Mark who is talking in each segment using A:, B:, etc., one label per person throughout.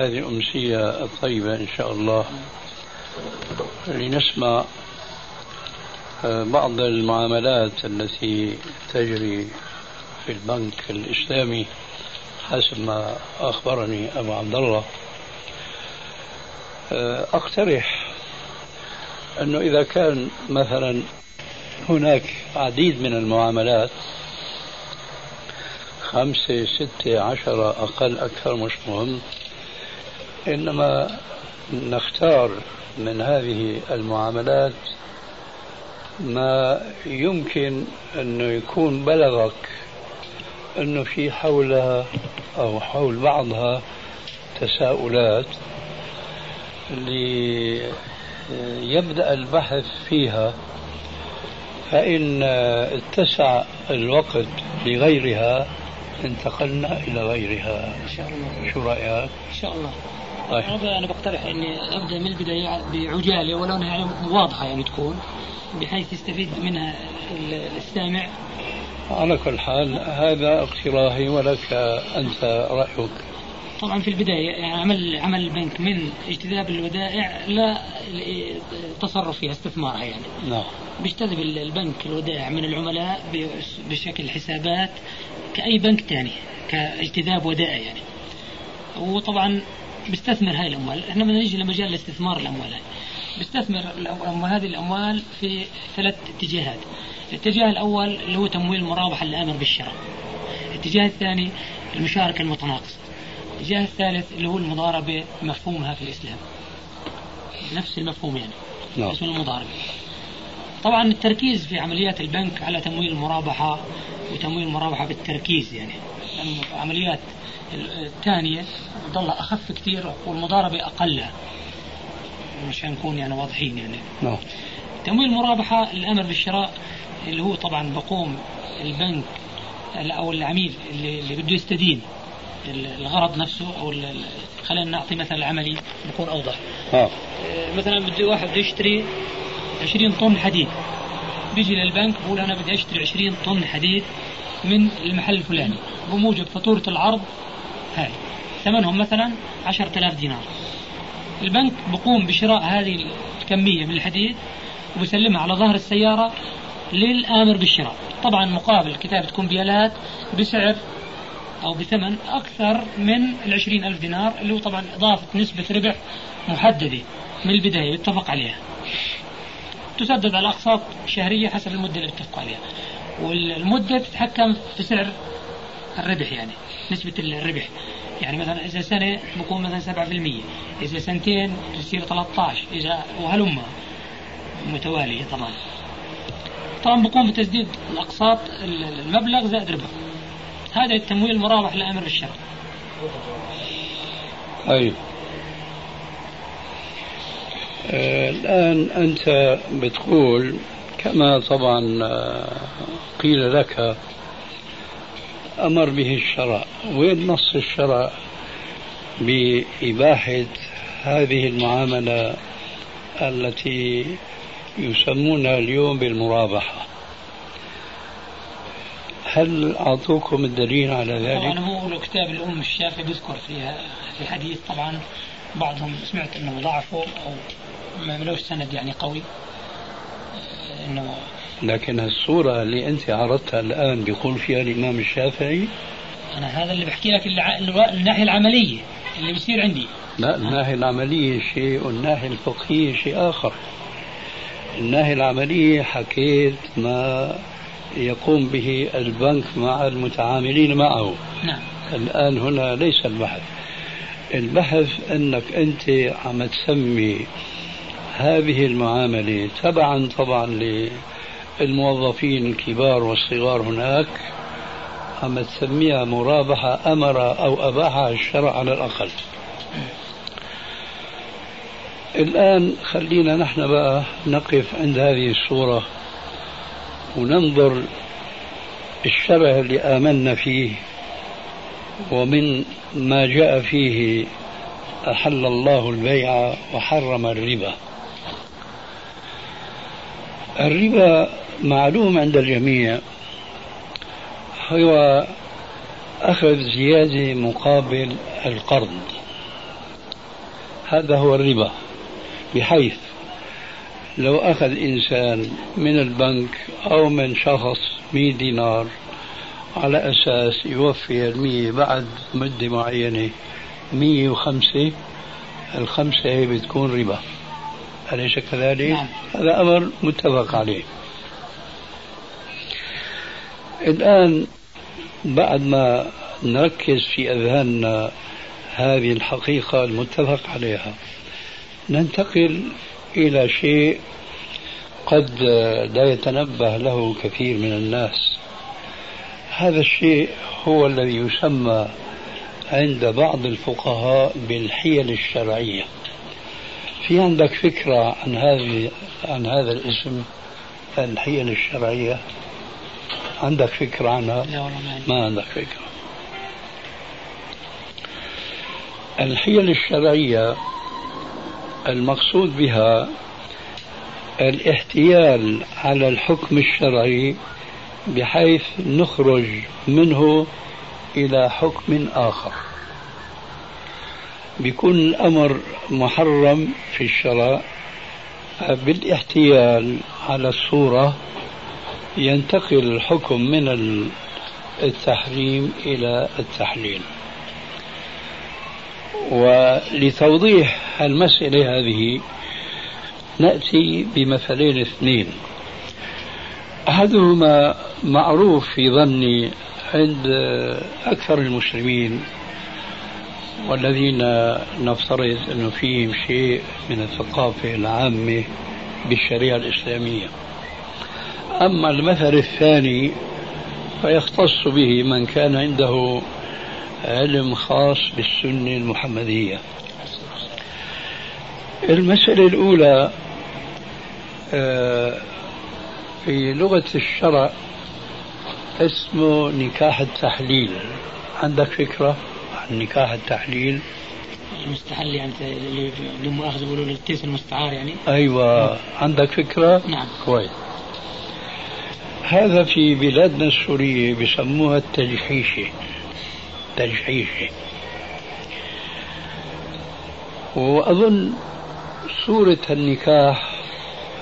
A: هذه الأمسية الطيبة إن شاء الله لنسمع آه، بعض المعاملات التي تجري في البنك الإسلامي حسب ما أخبرني أبو عبد الله. آه، أقترح أنه إذا كان مثلا هناك عديد من المعاملات خمسة ستة عشرة أقل أكثر مش مهم إنما نختار من هذه المعاملات ما يمكن أنه يكون بلغك أنه في حولها أو حول بعضها تساؤلات ليبدأ البحث فيها فإن اتسع الوقت لغيرها انتقلنا إلى غيرها.
B: إن شاء الله.
A: شو رأيك؟
B: إن شاء الله.
A: طيب.
B: أنا بقترح إني أبدأ من البداية بعجالة ولو أنها يعني واضحة يعني تكون بحيث يستفيد منها السامع.
A: على كل حال هذا اقتراحي ولك أنت رأيك.
B: طبعا في البداية يعني عمل عمل البنك من اجتذاب الودائع لا تصرف فيها استثمارها يعني.
A: نعم.
B: بيجتذب البنك الودائع من العملاء بشكل حسابات كأي بنك ثاني كاجتذاب ودائع يعني. وطبعا بيستثمر هاي الأموال. إحنا بدنا نيجي لمجال الاستثمار الأموال هاي. بيستثمر هذه الأموال في ثلاث اتجاهات. الاتجاه الأول اللي هو تمويل المرابحة الآمر بالشراء. الاتجاه الثاني المشاركة المتناقصة. الاتجاه الثالث اللي هو المضاربة مفهومها في الإسلام. نفس المفهوم يعني نعم. اسم المضاربة. طبعا التركيز في عمليات البنك على تمويل المرابحة وتمويل المرابحة بالتركيز يعني. عمليات الثانية. تظل أخف كثير والمضاربة أقل مشان نكون يعني واضحين يعني.
A: نعم.
B: تمويل المرابحة الأمر بالشراء اللي هو طبعا بقوم البنك أو العميل اللي, اللي بده يستدين الغرض نفسه أو خلينا نعطي مثل عملي نكون أوضح.
A: آه.
B: مثلا بده واحد بده يشتري 20 طن حديد. بيجي للبنك بقول أنا بدي أشتري 20 طن حديد. من المحل الفلاني بموجب فاتورة العرض هاي ثمنهم مثلا 10000 دينار. البنك بقوم بشراء هذه الكمية من الحديد وبسلمها على ظهر السيارة للآمر بالشراء. طبعا مقابل كتابة كمبيالات بسعر أو بثمن أكثر من العشرين ألف دينار اللي هو طبعا إضافة نسبة ربح محددة من البداية يتفق عليها. تسدد على أقساط شهرية حسب المدة اللي اتفقوا عليها والمدة تتحكم في سعر الربح يعني نسبة الربح. يعني مثلا إذا سنة بكون مثلا 7% إذا سنتين تصير 13 إذا وهلم متوالية طبعا. طبعا بقوم بتسديد الأقساط المبلغ زائد ربح هذا التمويل المرابح لأمر الشرع.
A: أيوه الآن أنت بتقول كما طبعا آه، قيل لك أمر به الشرع. وين نص الشرع؟ بإباحة هذه المعاملة التي يسمونها اليوم بالمرابحة. هل أعطوكم الدليل على ذلك؟
B: طبعا هو كتاب الأم الشافعي بيذكر فيها في حديث طبعا بعضهم سمعت أنه ضعفه أو ما ملوش سند يعني قوي.
A: لكن الصورة اللي أنت عرضتها الآن بيقول فيها الإمام الشافعي؟
B: أنا هذا اللي بحكي لك الناحية العملية اللي بيصير عندي.
A: لا الناحية العملية شيء والناحية الفقهية شيء آخر. الناحية العملية حكيت ما يقوم به البنك مع المتعاملين معه.
B: نعم.
A: الآن هنا ليس البحث. البحث أنك أنت عم تسمي هذه المعاملة تبعا طبعا للموظفين الكبار والصغار هناك عم تسميها مرابحة أمر أو أباحها الشرع على الأقل. الآن خلينا نحن بقى نقف عند هذه الصورة وننظر الشبه اللي آمنا فيه ومن ما جاء فيه أحل الله البيع وحرم الربا. الربا معلوم عند الجميع. هو أخذ زيادة مقابل القرض. هذا هو الربا بحيث لو أخذ إنسان من البنك أو من شخص 100 دينار على أساس يوفي المية بعد مدة معينة مية وخمسة الخمسة هي بتكون ربا. أليس كذلك؟ نعم. هذا أمر متفق عليه الآن بعد ما نركز في أذهاننا هذه الحقيقة المتفق عليها ننتقل إلى شيء قد لا يتنبه له كثير من الناس هذا الشيء هو الذي يسمى عند بعض الفقهاء بالحيل الشرعية في عندك فكرة عن هذه عن هذا الاسم الحيل الشرعية عندك فكرة عنها؟
B: لا والله
A: ما عندك فكرة. الحيل الشرعية المقصود بها الاحتيال على الحكم الشرعي بحيث نخرج منه إلى حكم آخر. بيكون الأمر محرم في الشرع بالاحتيال على الصورة ينتقل الحكم من التحريم إلى التحليل. ولتوضيح المسألة هذه نأتي بمثلين اثنين. أحدهما معروف في ظني عند أكثر المسلمين والذين نفترض أنه فيهم شيء من الثقافة العامة بالشريعة الإسلامية. أما المثل الثاني فيختص به من كان عنده علم خاص بالسنة المحمدية. المسألة الأولى آه، في لغة الشرع اسمه نكاح التحليل. عندك فكرة؟ عن نكاح التحليل.
B: المستحل يعني اللي مؤاخذة بيقولوا التيس المستعار يعني.
A: أيوة. نعم. عندك فكرة؟
B: نعم.
A: كويس. هذا في بلادنا السورية بسموها التجحيشة تجحيشة وأظن صورة النكاح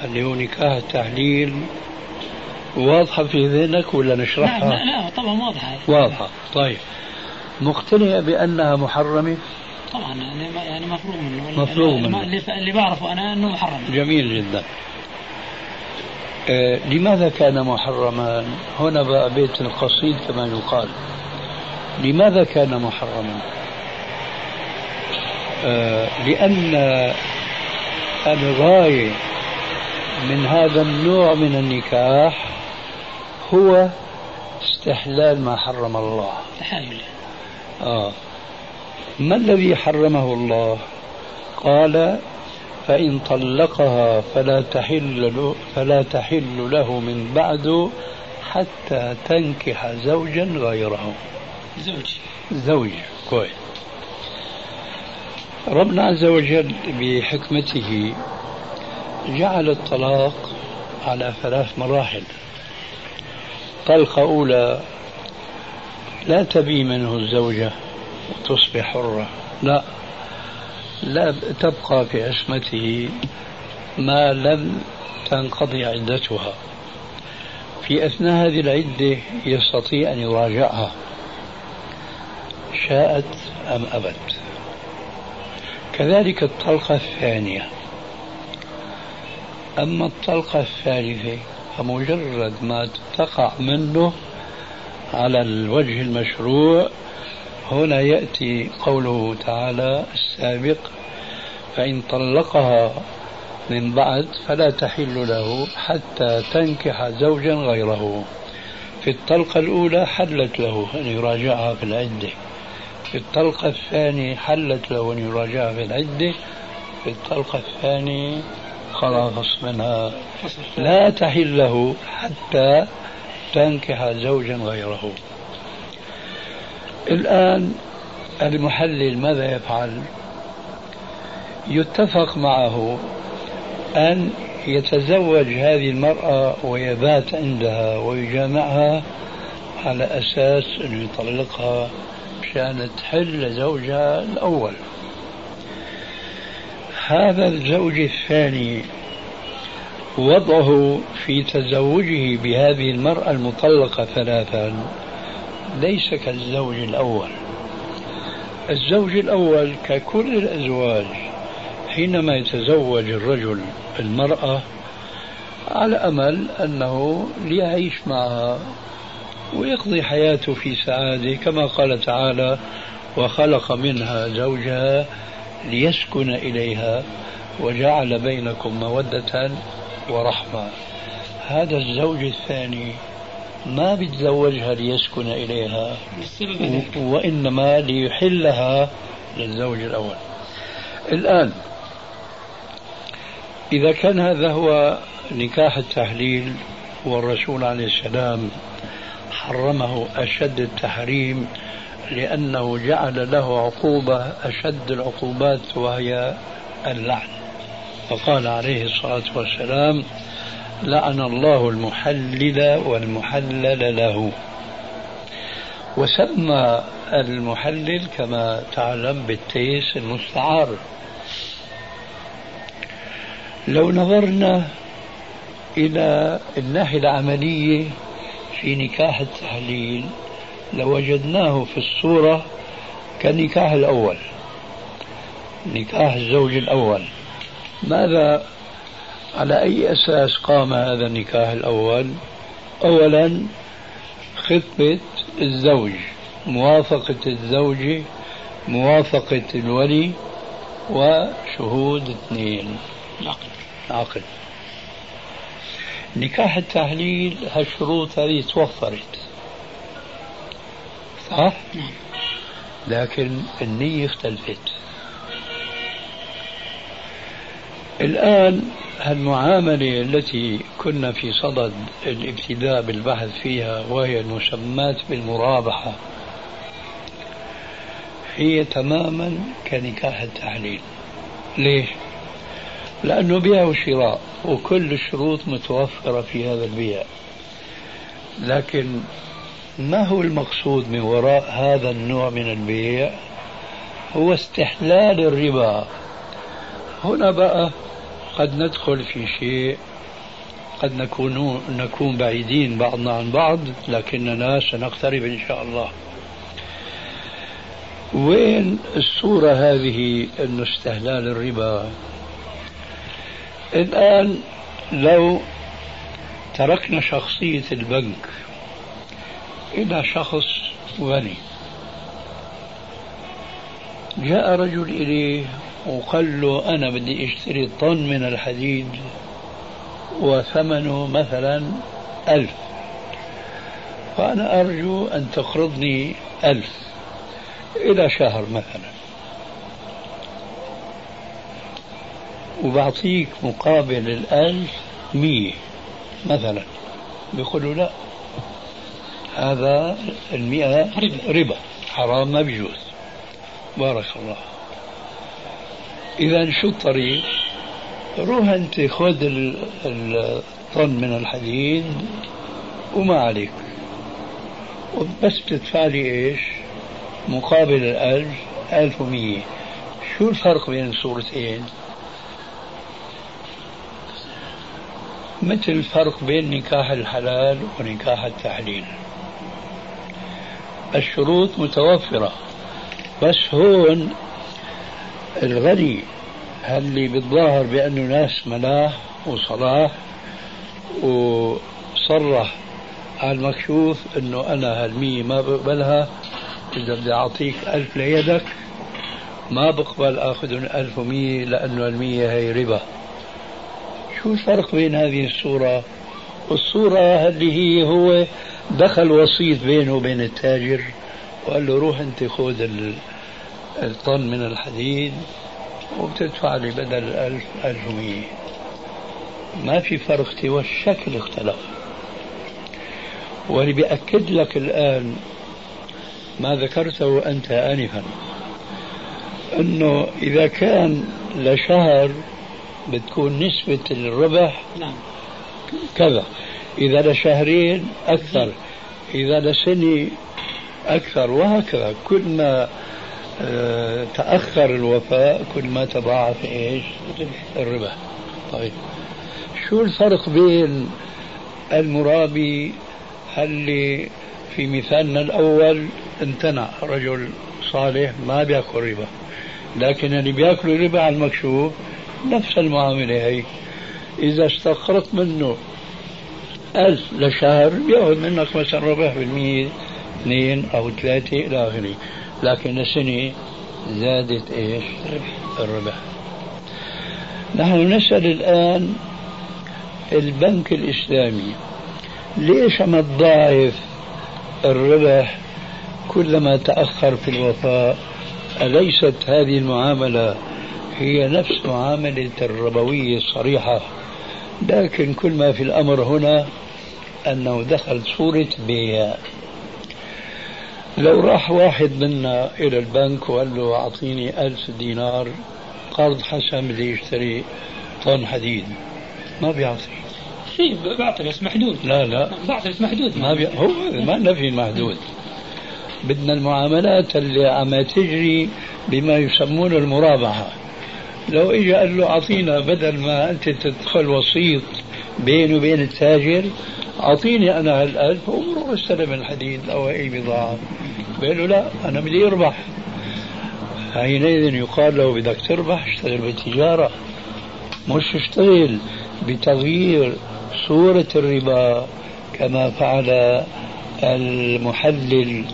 A: اللي هو نكاح التحليل واضحة في ذهنك ولا نشرحها؟
B: لا لا, لا طبعا واضحة.
A: واضحة. طيب. مقتنع بأنها محرمة؟
B: طبعا يعني يعني مفروغ منه.
A: مفروغ منه.
B: اللي, بعرفه أنا أنه محرم.
A: جميل جدا. آه لماذا كان محرما؟ هنا بقى بيت القصيد كما يقال. لماذا كان محرما؟ آه لأن الغاية من هذا النوع من النكاح هو استحلال ما حرم الله.
B: تحلل
A: آه. ما الذي حرمه الله؟ قال فإن طلقها فلا تحل له فلا تحل له من بعد حتى تنكح زوجا غيره.
B: زوج.
A: زوج كويس. ربنا عز وجل بحكمته جعل الطلاق على ثلاث مراحل. طلقة أولى لا تبي منه الزوجة وتصبح حرة. لا. لا تبقى في عصمته ما لم تنقضي عدتها. في أثناء هذه العدة يستطيع أن يراجعها. شاءت أم أبت. كذلك الطلقة الثانية. أما الطلقة الثالثة فمجرد ما تقع منه على الوجه المشروع هنا يأتي قوله تعالى السابق فإن طلقها من بعد فلا تحل له حتى تنكح زوجا غيره. في الطلقة الأولى حلت له أن يراجعها في العدة. في الطلقة الثانية حلت له أن يراجعها في العدة. في الطلقة الثانية خلاص منها. لا تحل له حتى تنكح زوجا غيره. الآن المحلل ماذا يفعل؟ يتفق معه أن يتزوج هذه المرأة ويبات عندها ويجامعها على أساس أن يطلقها مشان تحل زوجها الأول. هذا الزوج الثاني وضعه في تزوجه بهذه المرأة المطلقة ثلاثا ليس كالزوج الأول. الزوج الأول ككل الأزواج حينما يتزوج الرجل المرأة على أمل أنه ليعيش معها ويقضي حياته في سعادة كما قال تعالى وخلق منها زوجها ليسكن إليها وجعل بينكم مودة ورحمة. هذا الزوج الثاني ما بيتزوجها ليسكن إليها وإنما ليحلها للزوج الأول. الآن إذا كان هذا هو نكاح التحليل والرسول عليه السلام حرمه أشد التحريم لأنه جعل له عقوبة أشد العقوبات وهي اللعن. فقال عليه الصلاة والسلام لعن الله المحلل والمحلل له. وسمى المحلل كما تعلم بالتيس المستعار. لو نظرنا إلى الناحية العملية في نكاح التحليل لوجدناه في الصورة كالنكاح الأول نكاح الزوج الأول. ماذا على أي أساس قام هذا النكاح الأول؟ أولا خطبة الزوج موافقة الزوجة موافقة الولي وشهود اثنين. العقد العقد نكاح التحليل هالشروط هذه توفرت. صح؟ نعم. لكن النية اختلفت. الآن المعاملة التي كنا في صدد الابتداء بالبحث فيها وهي المسمات بالمرابحة هي تماما كنكاح التحليل. ليش؟ لأنه بيع وشراء وكل الشروط متوفرة في هذا البيع. لكن ما هو المقصود من وراء هذا النوع من البيع؟ هو استحلال الربا. هنا بقى قد ندخل في شيء قد نكون نكون بعيدين بعضنا عن بعض لكننا سنقترب إن شاء الله. وين الصورة هذه انه استهلال الربا؟ الآن لو تركنا شخصية البنك إلى شخص غني جاء رجل إليه وقال له أنا بدي أشتري طن من الحديد وثمنه مثلا ألف. فأنا أرجو أن تقرضني ألف إلى شهر مثلا. وبعطيك مقابل الألف مية مثلا. بيقولوا لا هذا المئة ربا. حرام ما بيجوز بارك الله. إذا شو الطريق؟ روح أنت خذ الطن من الحديد وما عليك بس بتدفع لي إيش؟ مقابل الألف ألف ومية شو الفرق بين الصورتين؟ مثل الفرق بين نكاح الحلال ونكاح التحليل الشروط متوفرة بس هون الغني اللي بيتظاهر بأنه ناس ملاح وصلاح وصرح على المكشوف إنه أنا هالمية ما بقبلها. إذا بدي أعطيك ألف ليدك ما بقبل آخذهم ألف ومية لأنه المية هي ربا. شو الفرق بين هذه الصورة؟ والصورة اللي هي هو دخل وسيط بينه وبين التاجر وقال له روح أنت خذ الطن من الحديد وبتدفع لي بدل الألف ألف ومية. ما في فرق سوى الشكل اختلف. واللي بيأكد لك الآن ما ذكرته أنت آنفا. أنه إذا كان لشهر بتكون نسبة الربح نعم. كذا. إذا لشهرين أكثر. إذا لسنة أكثر. وهكذا. كل ما تأخر الوفاء كل ما تضاعف إيش؟ الربح طيب. شو الفرق بين المرابي اللي في مثالنا الأول امتنع رجل صالح ما بيأكل ربا لكن اللي بياكلوا ربا على المكشوف نفس المعاملة هي. إذا استقرت منه ألف لشهر بيأخذ منك مثلا ربح بالمية اثنين أو ثلاثة إلى آخره. لكن السنة زادت إيش؟ الربح. نحن نسأل الآن البنك الإسلامي ليش ما تضاعف الربح كلما تأخر في الوفاء؟ أليست هذه المعاملة هي نفس معاملة الربوية الصريحة؟ لكن كل ما في الأمر هنا أنه دخل صورة بيع. لو راح واحد منا إلى البنك وقال له أعطيني ألف دينار قرض حسن بدي يشتري طن حديد. ما بيعطي.
B: في بعطي بس محدود.
A: لا لا.
B: بعطي بس محدود.
A: ما بي... هو ما نفي المحدود. بدنا المعاملات اللي عم تجري بما يسمون المرابحة. لو اجى قال له أعطينا بدل ما أنت تدخل وسيط بيني وبين التاجر أعطيني أنا هالألف ومروح استلم الحديد أو أي بضاعة. بيقول له لا أنا بدي اربح حينئذ يقال له بدك تربح اشتغل بالتجارة. مش اشتغل بتغيير صورة الربا كما فعل المحلل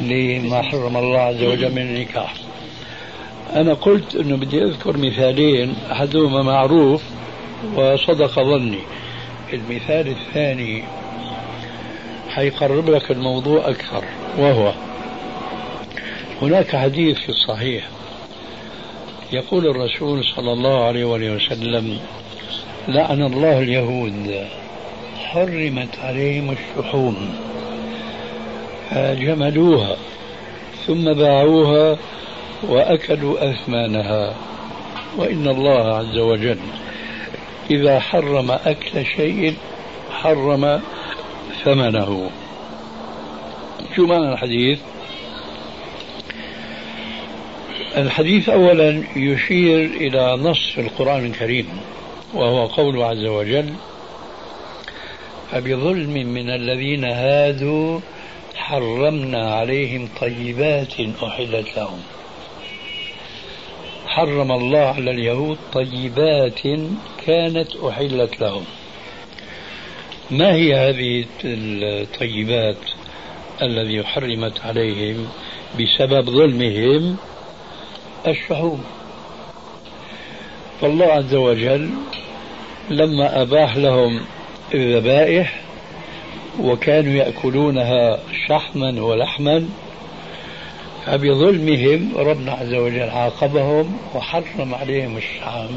A: لما حرم الله عز وجل من النكاح. أنا قلت أنه بدي أذكر مثالين أحدهما معروف وصدق ظني. المثال الثاني حيقرب لك الموضوع أكثر. وهو هناك حديث في الصحيح يقول الرسول صلى الله عليه وسلم لعن الله اليهود حرمت عليهم الشحوم فجملوها ثم باعوها وأكلوا أثمانها وإن الله عز وجل إذا حرم أكل شيء حرم ثمنه. شو معنى الحديث. الحديث أولا يشير إلى نص في القرآن الكريم وهو قوله عز وجل فبظلم من الذين هادوا حرمنا عليهم طيبات أحلت لهم. حرم الله على اليهود طيبات كانت أحلت لهم. ما هي هذه الطيبات الذي حرمت عليهم بسبب ظلمهم؟ الشحوم. فالله عز وجل لما أباح لهم الذبائح وكانوا يأكلونها شحما ولحما فبظلمهم ربنا عز وجل عاقبهم وحرم عليهم الشحم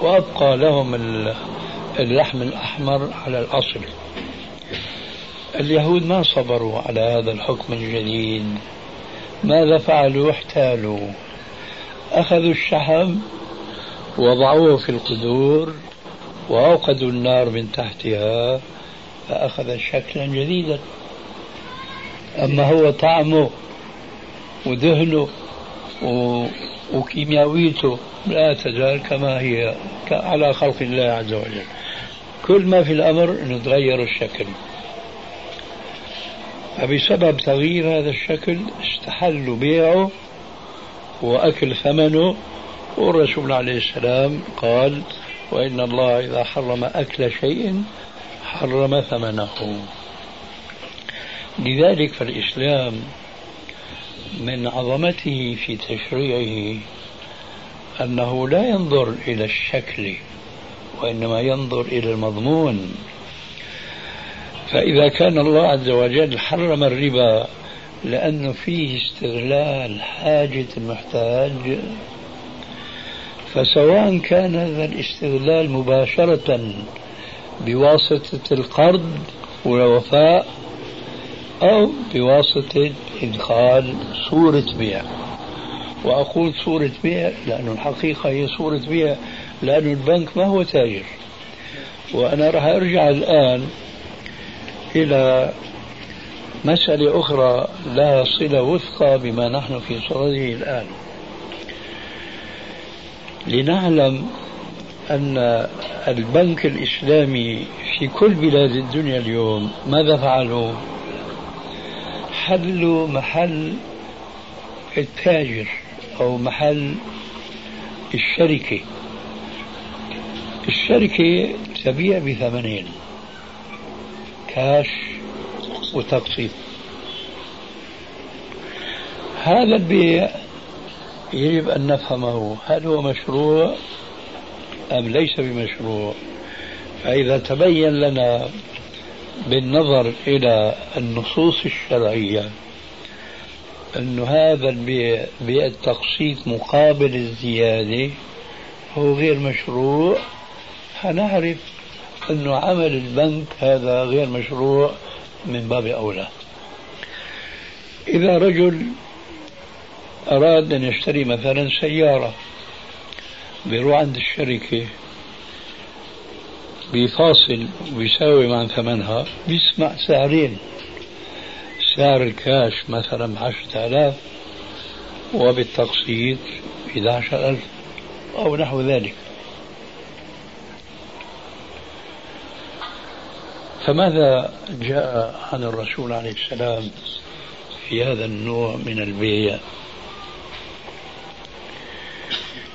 A: وأبقى لهم اللحم الأحمر على الأصل. اليهود ما صبروا على هذا الحكم الجديد. ماذا فعلوا؟ احتالوا. أخذوا الشحم وضعوه في القدور وأوقدوا النار من تحتها فأخذ شكلا جديدا. أما هو طعمه ودهنه وكيمياويته لا تزال كما هي على خلق الله عز وجل. كل ما في الأمر أنه تغير الشكل. فبسبب تغيير هذا الشكل استحلوا بيعه وأكل ثمنه والرسول عليه السلام قال وإن الله إذا حرم أكل شيء حرم ثمنه. لذلك فالإسلام من عظمته في تشريعه أنه لا ينظر إلى الشكل وإنما ينظر إلى المضمون. فإذا كان الله عز وجل حرم الربا لأنه فيه استغلال حاجة المحتاج فسواء كان هذا الاستغلال مباشرة بواسطة القرض والوفاء أو بواسطة إدخال صورة بيع وأقول صورة بيع لأن الحقيقة هي صورة بيع لأن البنك ما هو تاجر. وأنا راح أرجع الآن إلى مسألة أخرى لها صلة وثقى بما نحن في صدده الآن. لنعلم أن البنك الإسلامي في كل بلاد الدنيا اليوم ماذا فعلوا؟ حلوا محل التاجر أو محل الشركة. الشركة تبيع بثمنين كاش وتقسيط. هذا البيع يجب أن نفهمه هل هو مشروع أم ليس بمشروع؟ فإذا تبين لنا بالنظر إلى النصوص الشرعية أن هذا البيع بيع التقسيط مقابل الزيادة هو غير مشروع. حنعرف أن عمل البنك هذا غير مشروع من باب أولى. إذا رجل أراد أن يشتري مثلا سيارة بيروح عند الشركة بيفاصل ويساوي مع ثمنها. بيسمع سعرين سعر الكاش مثلا بعشرة آلاف وبالتقسيط عشر ألف أو نحو ذلك. فماذا جاء عن الرسول عليه السلام في هذا النوع من البيع؟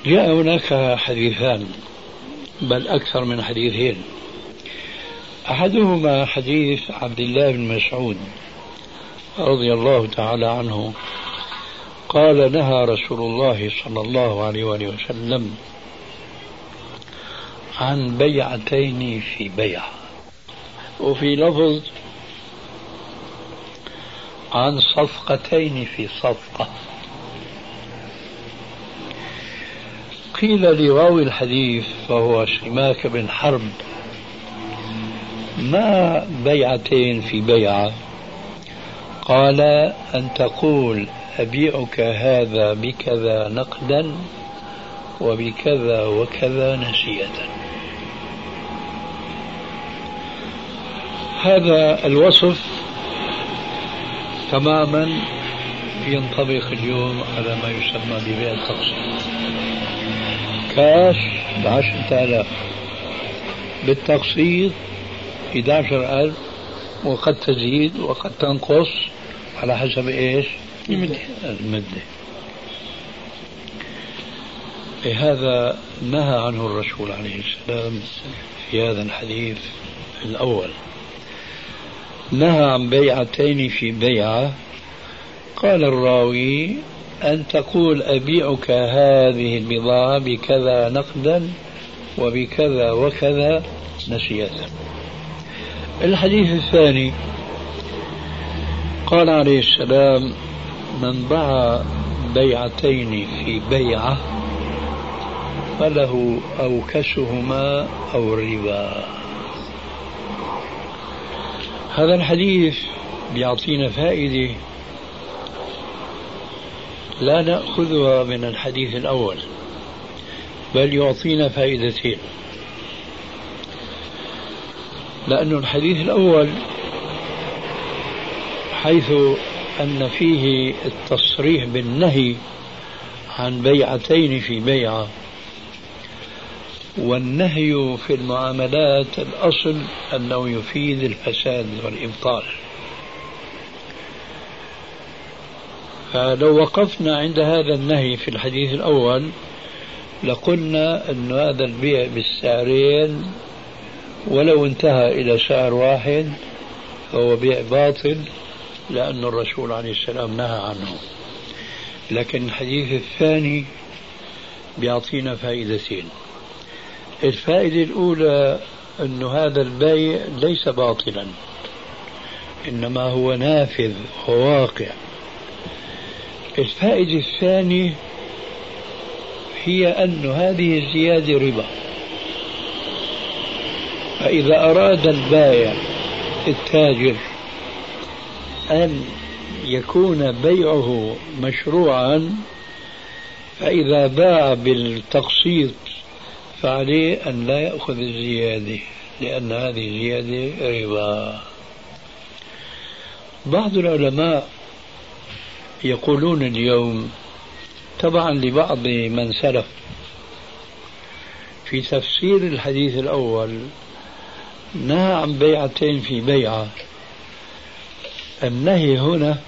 A: جاء هناك حديثان. بل أكثر من حديثين. أحدهما حديث عبد الله بن مسعود رضي الله تعالى عنه. قال نهى رسول الله صلى الله عليه وآله وسلم عن بيعتين في بيع. وفي لفظ عن صفقتين في صفقة. قيل لراوي الحديث فهو شماك بن حرب ما بيعتين في بيعة؟ قال أن تقول أبيعك هذا بكذا نقدا وبكذا وكذا نسية. هذا الوصف تماما ينطبق اليوم على ما يسمى ببيع التقسيط كاش بعشرة آلاف بالتقسيط 11000 وقد تزيد وقد تنقص على حسب إيش؟ المدة. المدة. هذا نهى عنه الرسول عليه السلام في هذا الحديث الأول. نهى عن بيعتين في بيعة. قال الراوي أن تقول أبيعك هذه البضاعة بكذا نقدا وبكذا وكذا نسية الحديث الثاني قال عليه السلام من باع بيعتين في بيعة فله أوكسهما أو الربا هذا الحديث بيعطينا فائدة لا نأخذها من الحديث الأول بل يعطينا فائدتين. لأن الحديث الأول حيث أن فيه التصريح بالنهي عن بيعتين في بيعة والنهي في المعاملات الأصل أنه يفيد الفساد والإبطال. فلو وقفنا عند هذا النهي في الحديث الأول لقلنا أن هذا البيع بالسعرين ولو انتهى إلى سعر واحد فهو بيع باطل لأن الرسول عليه السلام نهى عنه. لكن الحديث الثاني بيعطينا فائدتين. الفائدة الأولى أن هذا البيع ليس باطلا إنما هو نافذ وواقع الفائدة الثانية هي أن هذه الزيادة ربا. فإذا أراد البائع التاجر أن يكون بيعه مشروعا فإذا باع بالتقسيط فعليه أن لا يأخذ الزيادة لأن هذه الزيادة ربا. بعض العلماء يقولون اليوم تبعا لبعض من سلف. في تفسير الحديث الأول نهى عن بيعتين في بيعة. النهي هنا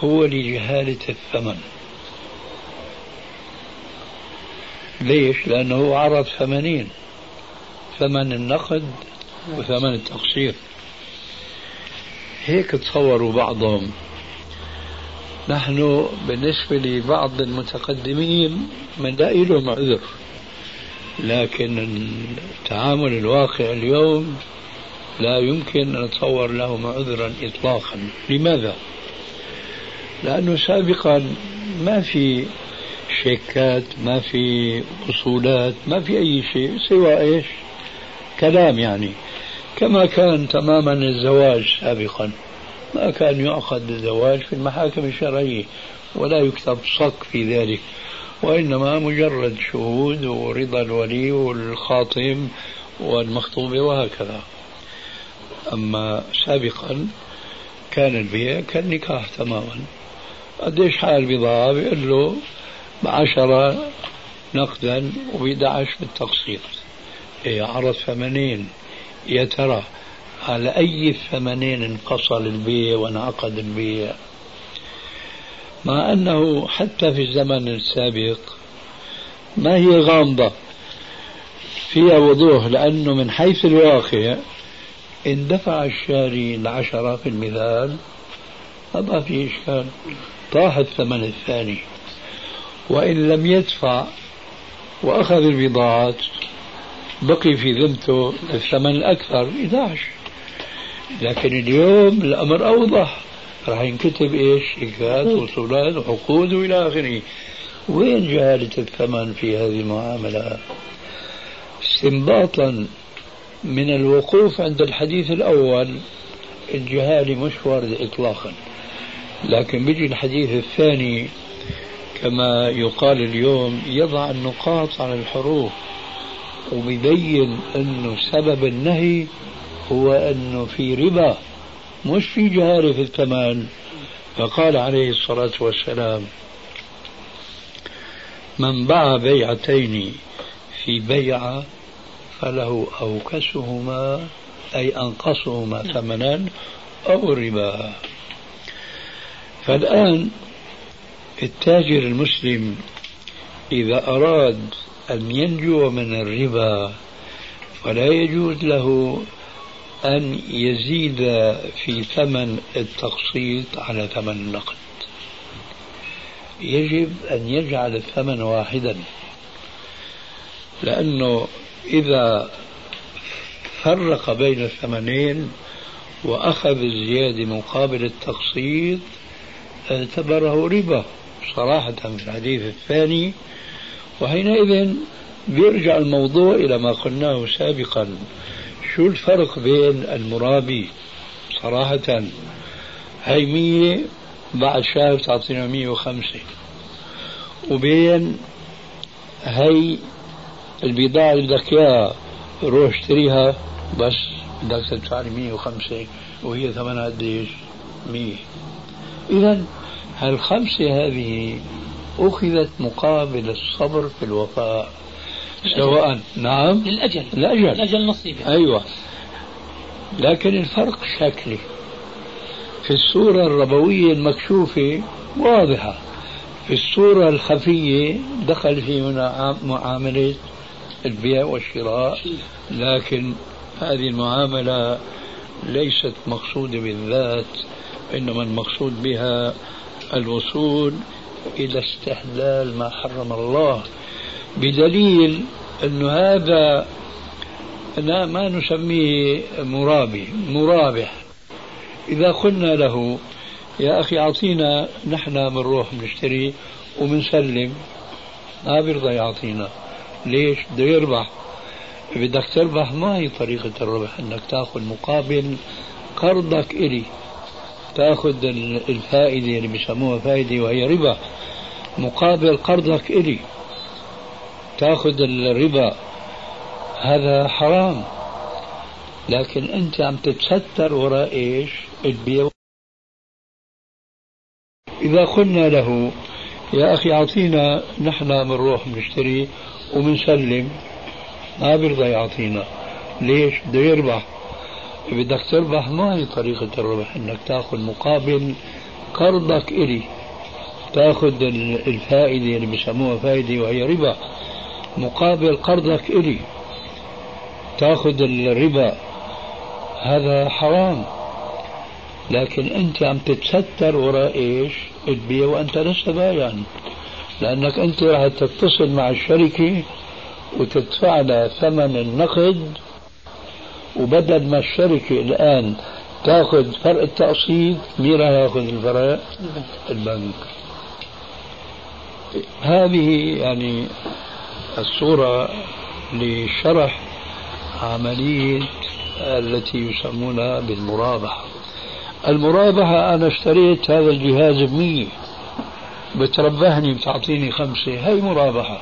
A: هو لجهالة الثمن. ليش؟ لأنه عرض ثمنين ثمن النقد وثمن التقسيط هيك تصوروا بعضهم. نحن بالنسبة لبعض المتقدمين بنلاقي لهم عذر لكن التعامل الواقع اليوم لا يمكن أن نتصور لهم عذرا إطلاقا. لماذا؟ لأنه سابقا ما في شيكات ما في أصولات ما في أي شيء سوى إيش؟ كلام يعني. كما كان تماما الزواج سابقا. ما كان يعقد الزواج في المحاكم الشرعية ولا يكتب صك في ذلك وإنما مجرد شهود ورضا الولي والخاطب والمخطوبة وهكذا. أما سابقا كان البيع كالنكاح تماما. قديش حال البضاعة بيقول له بعشرة نقدا وب11 بالتقسيط. إيه عرض ثمنين يا ترى على أي ثمنين انفصل البيع وانعقد البيع؟ مع أنه حتى في الزمن السابق ما هي غامضة فيها وضوح لأنه من حيث الواقع إن دفع الشاري العشرة في المثال ما في إشكال طاح الثمن الثاني. وإن لم يدفع وأخذ البضاعات بقي في ذمته الثمن الأكثر 11 لكن اليوم الأمر أوضح. راح ينكتب إيش؟ شيكات وصولات وعقود وإلى آخره. وين جهالة الثمن في هذه المعاملة؟ استنباطا من الوقوف عند الحديث الأول الجهالة مش واردة إطلاقا. لكن بيجي الحديث الثاني كما يقال اليوم يضع النقاط على الحروف وبيبين أنه سبب النهي هو أنه في ربا مش في جهالة في الثمن. فقال عليه الصلاة والسلام من باع بيعتين في بيعة فله أوكسهما أي أنقصهما ثمنا أو ربا. فالآن التاجر المسلم إذا أراد أن ينجو من الربا فلا يجوز له أن يزيد في ثمن التقسيط على ثمن النقد. يجب أن يجعل الثمن واحدا لأنه إذا فرق بين الثمنين وأخذ الزيادة مقابل التقسيط اعتبره ربا صراحة في الحديث الثاني. وحينئذ بيرجع الموضوع إلى ما قلناه سابقا. شو الفرق بين المرابي صراحة؟ هي مية بعد شهر تعطينا مية وخمسة. وبين هي البضاعة اللي بدك إياها روح اشتريها بس بدك تدفع لي 105 وهي ثمنها قديش؟ 100 إذا هالخمسة هذه أخذت مقابل الصبر في الوفاء. سواء نعم.
B: للأجل.
A: الأجل
B: الأجل نصيبه
A: أيوة. لكن الفرق شكلي. في الصورة الربوية المكشوفة واضحة. في الصورة الخفية دخل في معاملة البيع والشراء. لكن هذه المعاملة ليست مقصودة بالذات إنما المقصود بها الوصول إلى استحلال ما حرم الله. بدليل أن هذا لا ما نسميه مرابي مرابح. إذا قلنا له يا أخي أعطينا نحن بنروح بنشتري وبنسلم ما بيرضى يعطينا. ليش؟ بده يربح. بدك تربح ما هي طريقة الربح إنك تأخذ مقابل قرضك إلي. تأخذ الفائدة اللي بيسموها فائدة وهي ربا مقابل قرضك إلي. تأخذ الربا هذا حرام. لكن أنت عم تتستر وراء إيش؟ البيع. إذا قلنا له يا أخي أعطينا نحن بنروح بنشتري وبنسلم ما بيرضى يعطينا. ليش؟ بده يربح. بدك تربح ما هي طريقة الربح إنك تأخذ مقابل قرضك إلي. تأخذ الفائدة اللي بسموها فائدة وهي ربا. مقابل قرضك إلي. تأخذ الربا. هذا حرام. لكن أنت عم تتستر وراء إيش؟ تبيع وأنت لست بايعا. لأنك أنت راح تتصل مع الشركة وتدفع لها ثمن النقد. وبدل ما الشركة الآن تأخذ فرق التقسيط مين راح يأخذ الفرق؟ البنك. هذه يعني الصورة لشرح عملية التي يسمونها بالمرابحة. المرابحة أنا اشتريت هذا الجهاز بمية بتربحني بتعطيني خمسة. هي مرابحة.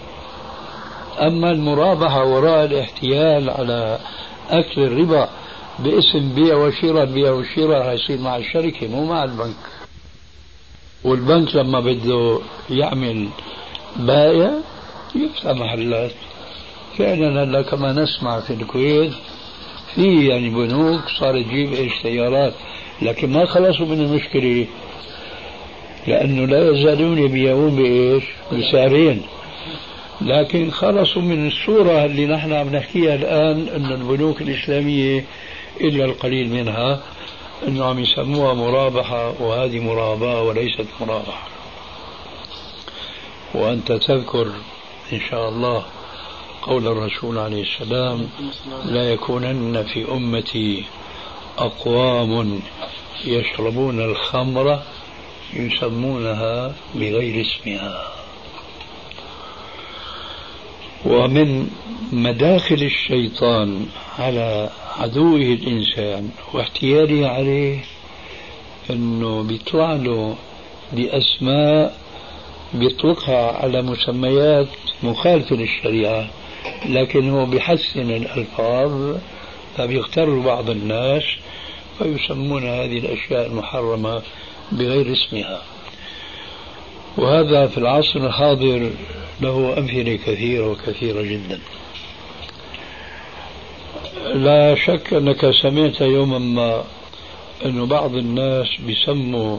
A: أما المرابحة وراء الاحتيال على أكل الربا باسم بيع وشراء بيع وشراء يصير مع الشركة مو مع البنك. والبنك لما بده يعمل بائع يفتح محلات فعلا هلا كما نسمع في الكويت في يعني بنوك صارت تجيب إيش سيارات لكن ما خلصوا من المشكلة. لأنه لا يزالون يبيعون بإيش؟ بسعرين. لكن خلصوا من الصورة اللي نحن عم نحكيها الآن إنه البنوك الإسلامية الا القليل منها إنه عم يسموها مرابحة وهذه مراباه وليست مرابحة. وأنت تذكر إن شاء الله قول الرسول عليه السلام لا يكونن في أمتي أقوام يشربون الخمر يسمونها بغير اسمها. ومن مداخل الشيطان على عدوه الإنسان واحتياله عليه أنه بيطلع له بأسماء بيطلقها على مسميات مخالفة للشريعة لكن هو بيحسن الألفاظ فبيغتر بعض الناس فيسمون هذه الأشياء المحرمة بغير اسمها. وهذا في العصر الحاضر له أمثلة كثيرة وكثيرة جدا. لا شك أنك سمعت يوما ما أن بعض الناس بيسموا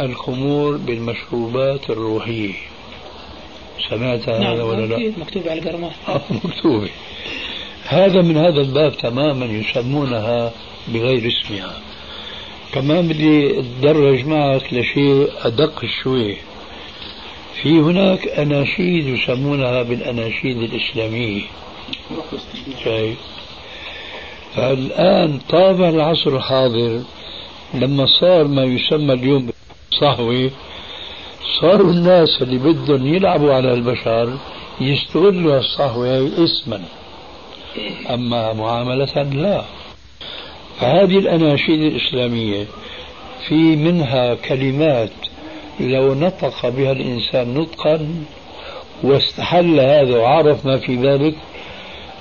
A: الخمور بالمشروبات الروحية. سمعت هذا
B: نعم
A: ولا لا؟
B: مكتوب على القرمات
A: آه، مكتوبة هذا من هذا الباب تماما يسمونها بغير اسمها. كمان بدي اتدرج معك لشيء أدق شوي. في هناك أناشيد يسمونها بالأناشيد الإسلامية. شايف فالآن طابع العصر الحاضر لما صار ما يسمى اليوم صهوه صاروا الناس اللي بدهم يلعبوا على البشر يستغلوا الصهوة اسما أما معاملة لا. فهذه الأناشيد الإسلامية في منها كلمات لو نطق بها الإنسان نطقا واستحل هذا وعرف ما في ذلك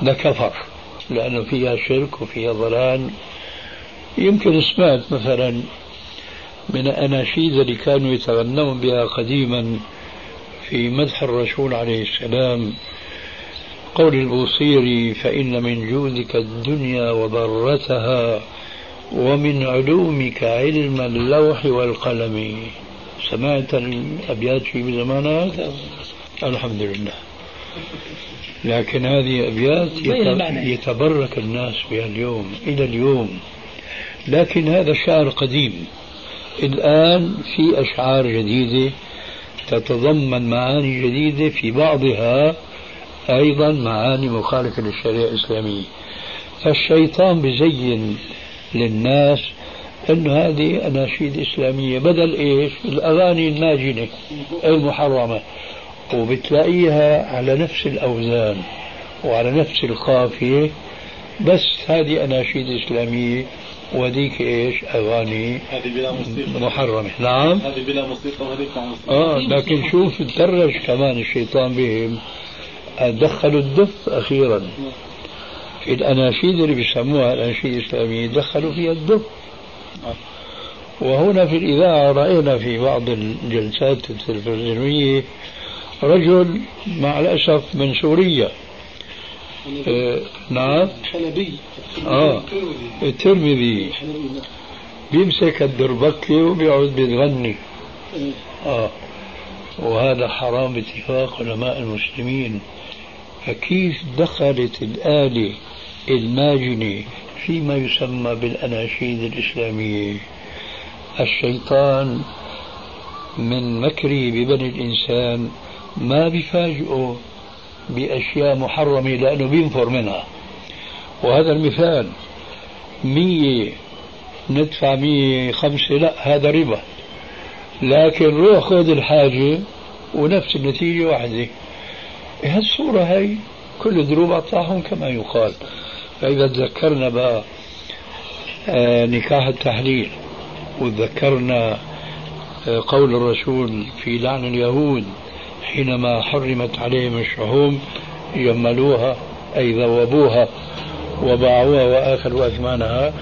A: لكفر لأنه فيها شرك وفيها ضلال. يمكن سمعت مثلا من الأناشيد اللي كانوا يتغنون بها قديما في مدح الرسول عليه السلام. قول البوصيري فإن من جودك الدنيا وضرتها ومن علومك علم اللوح والقلم. سمعت الأبيات في زمانك الحمد لله لكن هذه أبيات يتبرك الناس بها اليوم إلى اليوم. لكن هذا شعر قديم. الآن في أشعار جديدة تتضمن معاني جديدة في بعضها أيضا معاني مخالفة للشريعة الإسلامية. فالشيطان بزين للناس أن هذه أناشيد إسلامية. بدل إيش؟ الأغاني الناجنة المحرمة وبتلاقيها على نفس الأوزان وعلى نفس القافية. بس هذه أناشيد إسلامية وهذيك إيش؟ أغاني
C: هذه بلا موسيقى.
A: محرمة. نعم.
C: هذه بلا موسيقى وهذيك مع موسيقى.
A: آه لكن شوف تدرج كمان الشيطان بهم. دخلوا الدف أخيرا. في الأناشيد اللي بيسموها الأناشيد الإسلامية دخلوا فيها الدف. وهنا في الإذاعة رأينا في بعض الجلسات التلفزيونية رجل مع الأسف من سوريا. نعم.
C: حلبي
A: آه. الترمذي. بيمسك الدربكة وبيقعد بيغني آه. وهذا حرام باتفاق علماء المسلمين. فكيف دخلت الآلة الماجنة فيما يسمى بالأناشيد الإسلامية. الشيطان من مكره ببني الإنسان ما بيفاجئه بأشياء محرمة لأنه بينفر منها. وهذا المثال مية ندفع مية خمسة لا هذا ربا. لكن روح خذ الحاجة ونفس النتيجة واحدة. هالصورة هي كل دروب أعطاهم كما يقال. فإذا تذكرنا بقى آه، نكاح التحليل وذكرنا آه، قول الرسول في لعن اليهود حينما حرمت عليهم الشحوم جملوها أي ذوبوها وباعوها وآكلوا أثمانها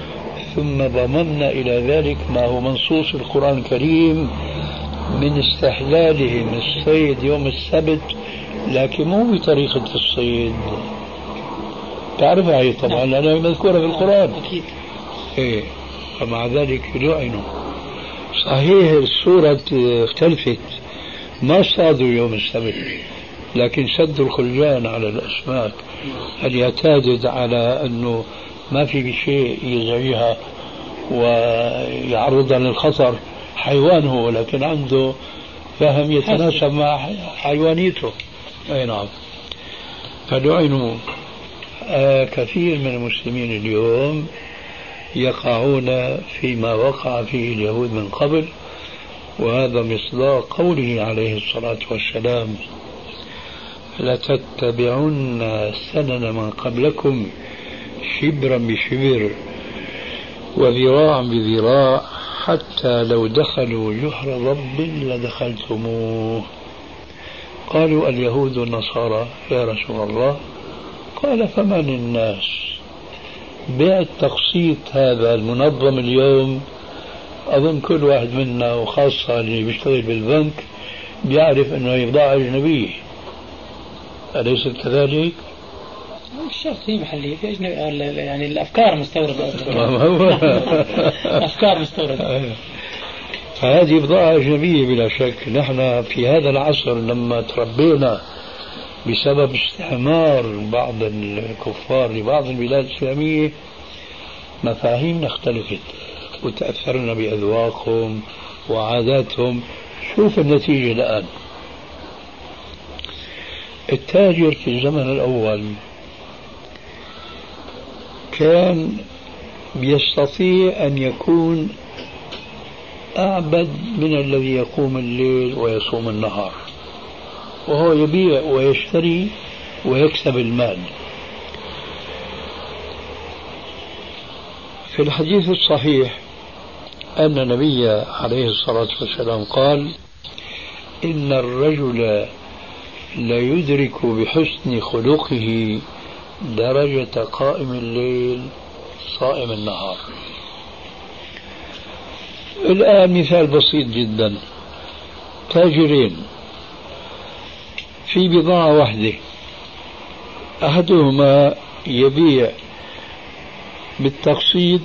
A: ثم ضممنا إلى ذلك ما هو منصوص القرآن الكريم من استحلالهم الصيد يوم السبت لكن مو بطريقة الصيد. تعرفها هي طبعا لأنها مذكورة في القرآن.
B: أكيد.
A: إيه. فمع ذلك لعنوا صحيح الصورة اختلفت. ما صادوا يوم السبت لكن سدوا الخلجان على الأسماك هل يعتادد على أنه ما في شيء يزعجها ويعرضها للخطر؟ حيوان هو لكن عنده فهم يتناسب مع حيوانيته. أي نعم. فلعنوا آه كثير من المسلمين اليوم يقعون فيما وقع فيه اليهود من قبل وهذا مصداق قوله عليه الصلاة والسلام لتتبعن سنن من قبلكم شبرا بشبر وذراعا بذراع حتى لو دخلوا جحر رب لدخلتموه. قالوا اليهود والنصارى يا رسول الله. قال فمن الناس؟ بالتقسيط هذا المنظم اليوم أظن كل واحد منا وخاصة اللي بيشتغل بالبنك بيعرف أنه بضاعة أجنبية أليس كذلك؟
B: مش شرط هي محلية في أجنبي يعني الأفكار مستوردة. أفكار مستوردة.
A: فهذه بضاعة أجنبية بلا شك. نحن في هذا العصر لما تربينا بسبب استعمار بعض الكفار لبعض البلاد الإسلامية مفاهيمنا اختلفت. وتأثرنا بأذواقهم وعاداتهم. شوف النتيجة الآن. التاجر في الزمن الأول كان يستطيع أن يكون أعبد من الذي يقوم الليل ويصوم النهار. وهو يبيع ويشتري ويكسب المال. في الحديث الصحيح أن النبي عليه الصلاة والسلام قال إن الرجل ليدرك بحسن خلقه درجة قائم الليل صائم النهار. الآن مثال بسيط جدا. تاجرين في بضاعة واحدة. أحدهما يبيع بالتقسيط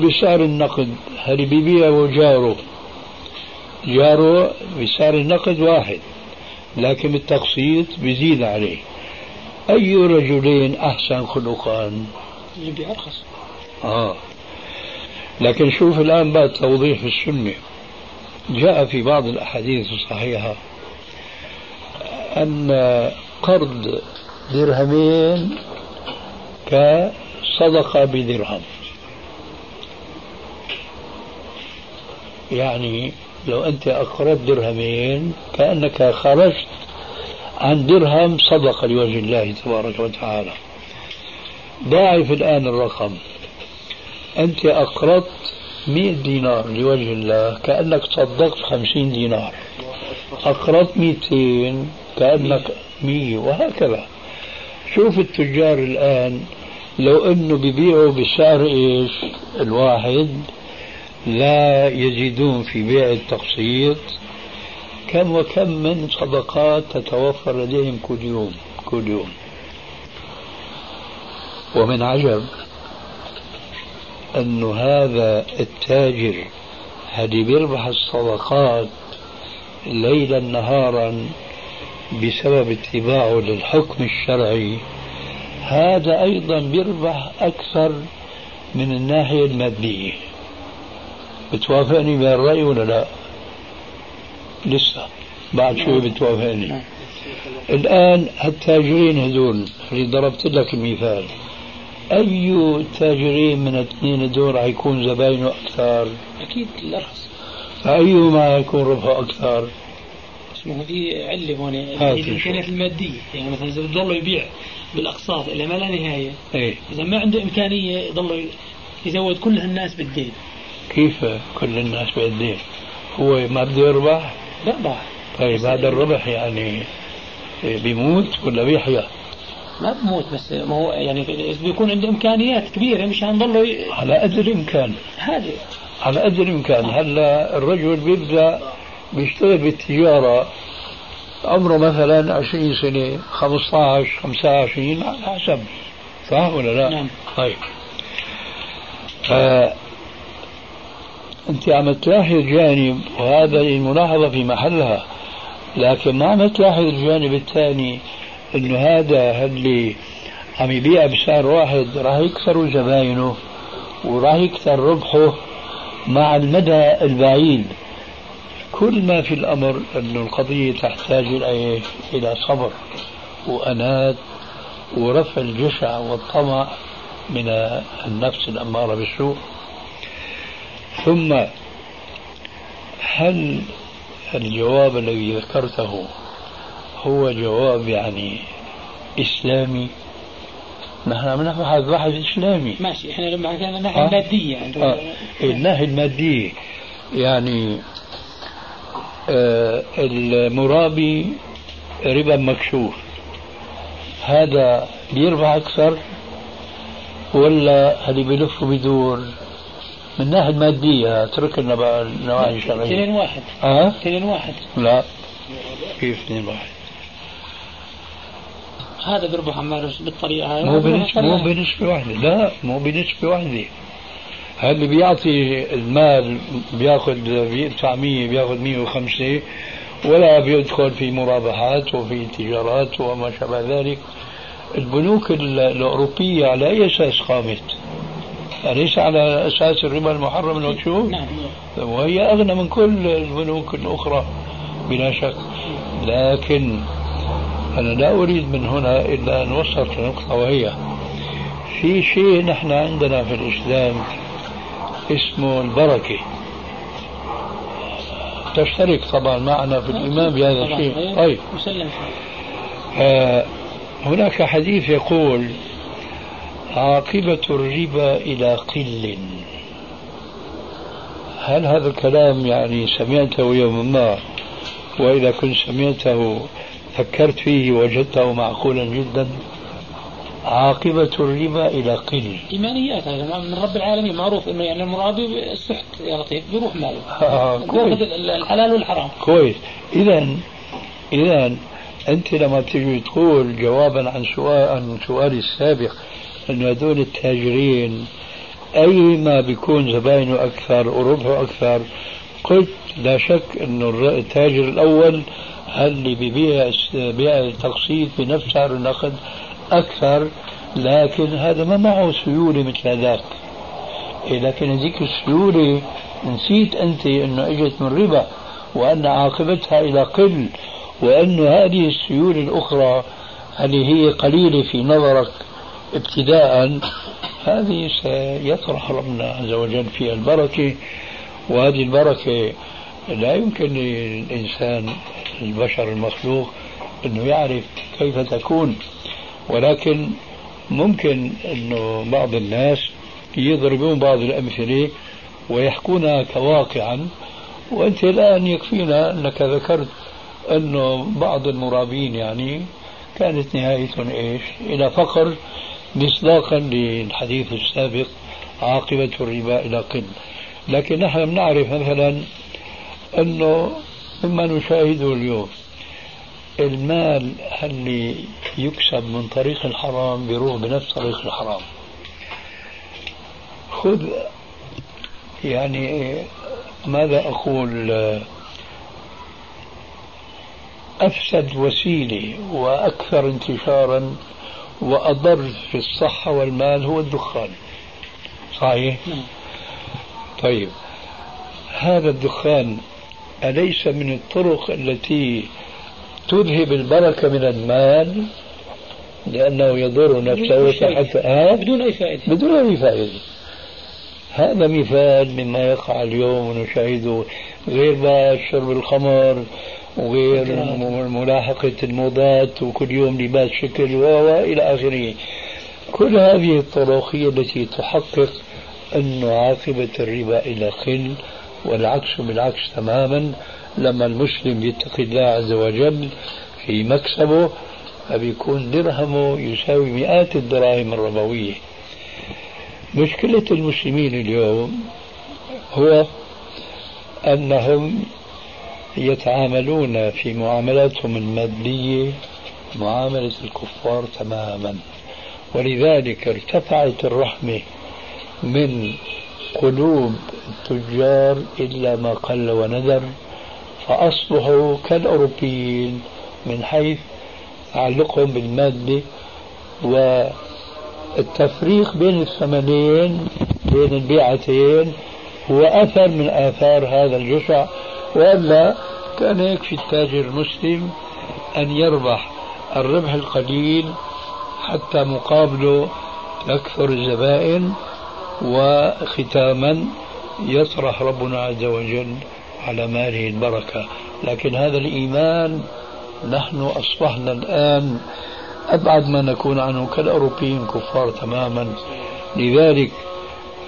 A: بسعر النقد. هل بيبيعه جاره؟ جاره بسعر النقد واحد لكن بالتقسيط بيزيد عليه. أي رجلين أحسن خلقا؟
B: اللي أرخص.
A: آه. لكن شوف الآن بعد توضيح في السنة. جاء في بعض الأحاديث الصحيحة أن قرض درهمين كصدقة بدرهم. يعني لو أنت أقرضت درهمين كأنك خرجت عن درهم صدقة لوجه الله تبارك وتعالى. ضاعف الآن الرقم. أنت أقرضت مئة دينار لوجه الله كأنك تصدقت خمسين دينار. أقرضت مئتين كأنك مية وهكذا. شوف التجار الآن لو أنه بيبيعوا بسعر إيش؟ الواحد لا يزيدون في بيع التقسيط كم وكم من صدقات تتوفر لديهم كل يوم كل يوم. ومن عجب أن هذا التاجر هذه بيربح الصدقات ليلا نهارا بسبب اتباعه للحكم الشرعي هذا أيضا بيربح أكثر من الناحية المادية بتوافقني بهالرأي ولا لا؟ لسه بعد شوي بتوافقني نعم. الآن التاجرين هذول اللي ضربت لك المثال أي تاجرين من الاثنين دول حيكون زباينه أكثر؟
B: أكيد الأرخص
A: فأيهما يكون ربحه أكثر؟
B: اسمه هذه علة هون الإمكانيات المادية يعني مثلا إذا بضل يبيع بالأقساط إلى ما لا نهاية
A: إيه؟
B: إذا ما عنده إمكانية يضل يزود كل الناس بالدين
A: كيف كل الناس بالدين؟ هو ما بده يربح؟
B: بيربح
A: طيب هذا الربح يعني بيموت ولا بيحيا؟
B: ما بموت بس ما هو يعني بيكون عنده إمكانيات كبيرة مش هنضله ي...
A: على قد الامكان
B: هذه
A: على قد الامكان هلأ الرجل بيبدأ بيشتغل بالتجارة عمره مثلا 20 سنة 15 25 على حسب صح ولا لا؟
B: نعم
A: طيب آه أنت عم تلاحظ جانب وهذا الملاحظه في محلها. لكن ما عم تلاحظ الجانب الثاني انه هذا اللي عم يبيع بسعر واحد راح يكثر زباينه وراح يكثر ربحه مع المدى البعيد. كل ما في الأمر إنه القضية تحتاج إلى إلى صبر وأنات ورفع الجشع والطمع من النفس الأمارة بالسوء. ثم هل الجواب الذي ذكرته هو جواب يعني إسلامي؟ نحن عم نبحث بحث إسلامي.
B: ماشي إحنا لما كان الناحية آه. المادية.
A: يعني آه. الناحية المادية. يعني آه المرابي ربا مكشوف. هذا بيربح أكثر ولا اللي بيلف وبيدور من الناحية المادية اترك لنا بقى النواحي الشرعية.
B: اثنين واحد.
A: آه
B: اثنين واحد.
A: لا. كيف اثنين واحد؟
B: هذا بيربح عمار بالطريقة هاي.
A: مو بنسبة مو بنسبة واحدة لا مو بنسبة واحدة اللي بيعطي المال بياخذ بيدفع 100 بياخذ 105 ولا بيدخل في مرابحات وفي تجارات وما شابه ذلك؟ البنوك الأوروبية على أي أساس قامت؟ أليس على أساس الربا المحرم المكشوف؟
B: نعم
A: وهي أغنى من كل البنوك الأخرى بلا شك. لكن أنا لا أريد من هنا إلا أن أوصل لنقطة وهي في شيء نحن عندنا في الإسلام اسمه البركة. تشترك طبعا معنا في الإيمان بهذا الشيء. طيب. آه هناك حديث يقول عاقبة الربا إلى قل. هل هذا الكلام يعني سمعته يوما ما؟ وإذا كنت سمعته فكرت فيه وجدته معقولا جدا. عاقبة الربا إلى قل.
B: إيمانيات هذا من رب العالمين معروف إنه يعني المرابي السحت يا لطيف بيروح ماله.
A: آه كويس.
B: الحلال والحرام.
A: كويس. إذا إذا أنت لما تجي تقول جوابا عن سؤال عن سؤالي السابق أن هذول التاجرين أيما بيكون زباينه أكثر وربحه أكثر قلت لا شك أنه التاجر الأول اللي ببيع بيع التقسيط بنفس سعر النقد أكثر لكن هذا ما معه سيولة مثل هذاك. إيه لكن هذيك السيولة نسيت أنت أنه إجت من ربا وأن عاقبتها إلى قل وأن هذه السيولة الأخرى اللي هي قليلة في نظرك ابتداء هذه سيطرح ربنا عز وجل فيها البركة وهذه البركة لا يمكن للإنسان البشر المخلوق أنه يعرف كيف تكون ولكن ممكن أنه بعض الناس يضربون بعض الأمثلة ويحكونها كواقعا وأنت الآن يكفينا أنك ذكرت أنه بعض المرابين يعني كانت نهايتهم إيش؟ إلى فقر مصداقا للحديث السابق عاقبة الربا إلى قل لكن نحن بنعرف مثلا أنه مما نشاهده اليوم المال اللي يكسب من طريق الحرام بيروح بنفس طريق الحرام؟ خذ يعني ماذا أقول؟ أفسد وسيلة وأكثر انتشارا وأضر في الصحة والمال هو الدخان. صحيح؟ نعم. طيب. هذا الدخان أليس من الطرق التي تذهب البركة من المال؟ لأنه يضر نفسه وصحته
B: بدون أي فائدة.
A: بدون أي فائدة. هذا مثال مما يقع اليوم ونشاهده غير بقى شرب الخمر وغير ملاحقة الموضات وكل يوم لباس شكل وإلى آخره. كل هذه الطرق هي التي تحقق أن عاقبة الربا إلى خل والعكس بالعكس تماما لما المسلم يتقي الله عز وجل في مكسبه فبيكون درهمه يساوي مئات الدراهم الربوية. مشكلة المسلمين اليوم هو أنهم يتعاملون في معاملاتهم المادية معاملة الكفار تماما. ولذلك ارتفعت الرحمة من قلوب التجار إلا ما قل وندر فأصبحوا كالأوروبيين من حيث تعلقهم بالمادة والتفريق بين الثمنين بين البيعتين هو أثر من آثار هذا الجشع. وإلا كان يكفي التاجر المسلم أن يربح الربح القليل حتى مقابله تكثر الزبائن وختاما يطرح ربنا عز وجل على ماله البركة. لكن هذا الإيمان نحن أصبحنا الآن أبعد ما نكون عنه كالأوروبيين كفار تماما. لذلك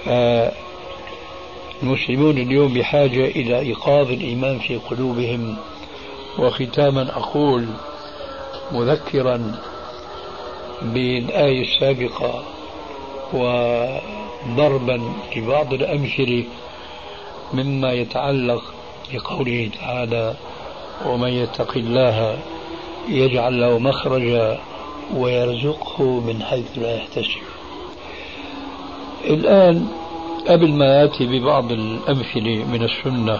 A: آه المسلمون اليوم بحاجة إلى إيقاظ الإيمان في قلوبهم. وختاما أقول مذكرا بالآية السابقة وضربا لبعض الأمثلة مما يتعلق بقوله تعالى ومن يتق الله يجعل له مخرجا ويرزقه من حيث لا يحتسب. الآن قبل ما يأتي ببعض الأمثلة من السنة